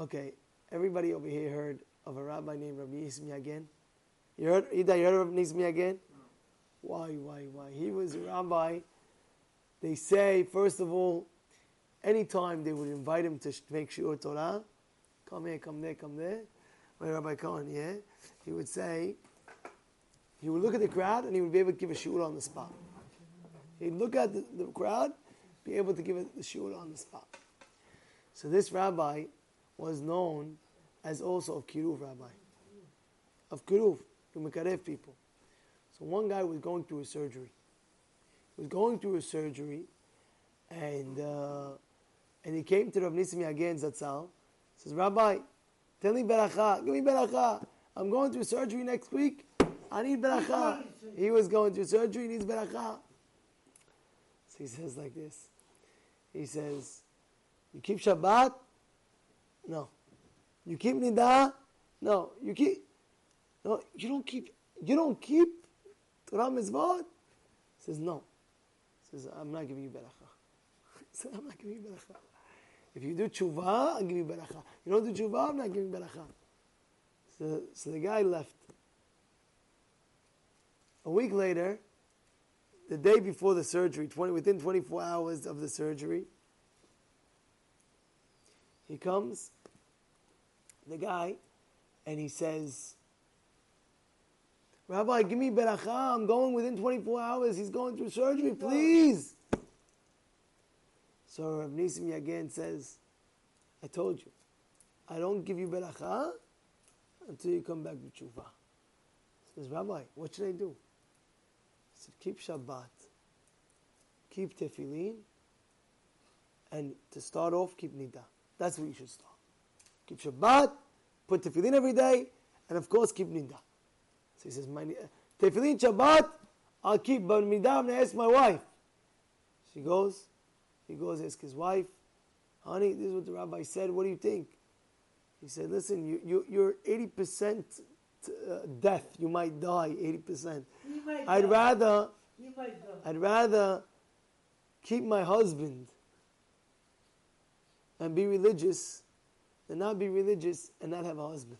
Okay, everybody over here heard of a rabbi named Rabbi Nissim Yagen? You heard, Ida, you heard of Rabbi Nissim Yagen? Why, why, why? He was a rabbi. They say, first of all, anytime they would invite him to make shiur Torah, come here, come there, come there, my Rabbi Cohen, yeah, he would say, he would look at the crowd and he would be able to give a shiur on the spot. He'd look at the, the crowd, be able to give a shiur on the spot. So this rabbi was known as also of Kiruv rabbi, of Kiruv, to Mekarev people. So one guy was going through a surgery. He was going through a surgery, and uh, and he came to Rav Nissim Yagen, Zatzal. Says, Rabbi, tell me beracha, give me beracha. I'm going through surgery next week. I need beracha. He was going through surgery, he needs beracha. So he says like this. He says, you keep Shabbat? No. You keep Nida? No. You keep, no, you don't keep, you don't keep Torah Mitzvot? He says, no. He says, I'm not giving you beracha. He said, I'm not giving you beracha. If you do tshuva, I'll give you beracha. You don't do tshuva, I'm not giving beracha. So, so the guy left. A week later, the day before the surgery, 20, within 24 hours of the surgery, he comes, the guy, and he says, Rabbi, give me beracha. I'm going within 24 hours. He's going through surgery. Please. So Rav Nisim Yagen says, I told you, I don't give you beracha until you come back with tshuva. He says, Rabbi, what should I do? He said, keep Shabbat, keep tefillin, and to start off, keep nida. That's what you should start. Keep Shabbat, put tefillin every day, and of course keep nida. So he says, my, tefillin Shabbat, I'll keep, but going to ask my wife. She goes, he goes, ask his wife, honey, this is what the rabbi said, what do you think? He said, listen, you, you, you're 80% t- uh, death, you might die 80%. You might I'd go. rather, You might go. I'd rather keep my husband and be religious than not be religious and not have a husband.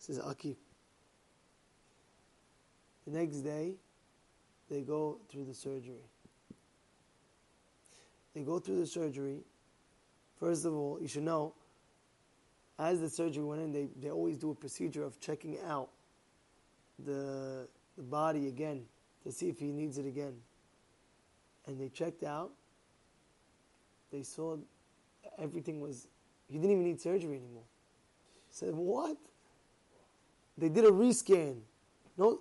Says, I'll. The next day, they go through the surgery. They go through the surgery. First of all, you should know, as the surgery went in, they, they always do a procedure of checking out the, the body again to see if he needs it again. And they checked out. They saw everything was, he didn't even need surgery anymore. he Said, what? They did a rescan. No,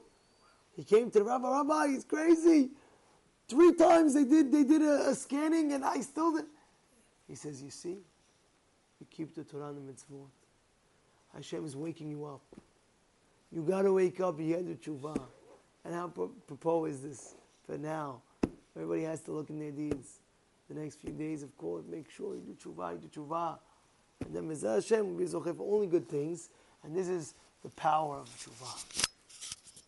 he came to the rabbi, Rabbi, he's crazy. Three times they did, they did a, a scanning and I still did. He says, you see, you keep the Torah and the mitzvot. Hashem is waking you up. You got to wake up, you had the tshuva. And how pro- propos is this for now? Everybody has to look in their deeds. The next few days, of course, make sure you do tshuva, you do tshuva. And then Mizah Hashem will be only good things. And this is the power of tshuva.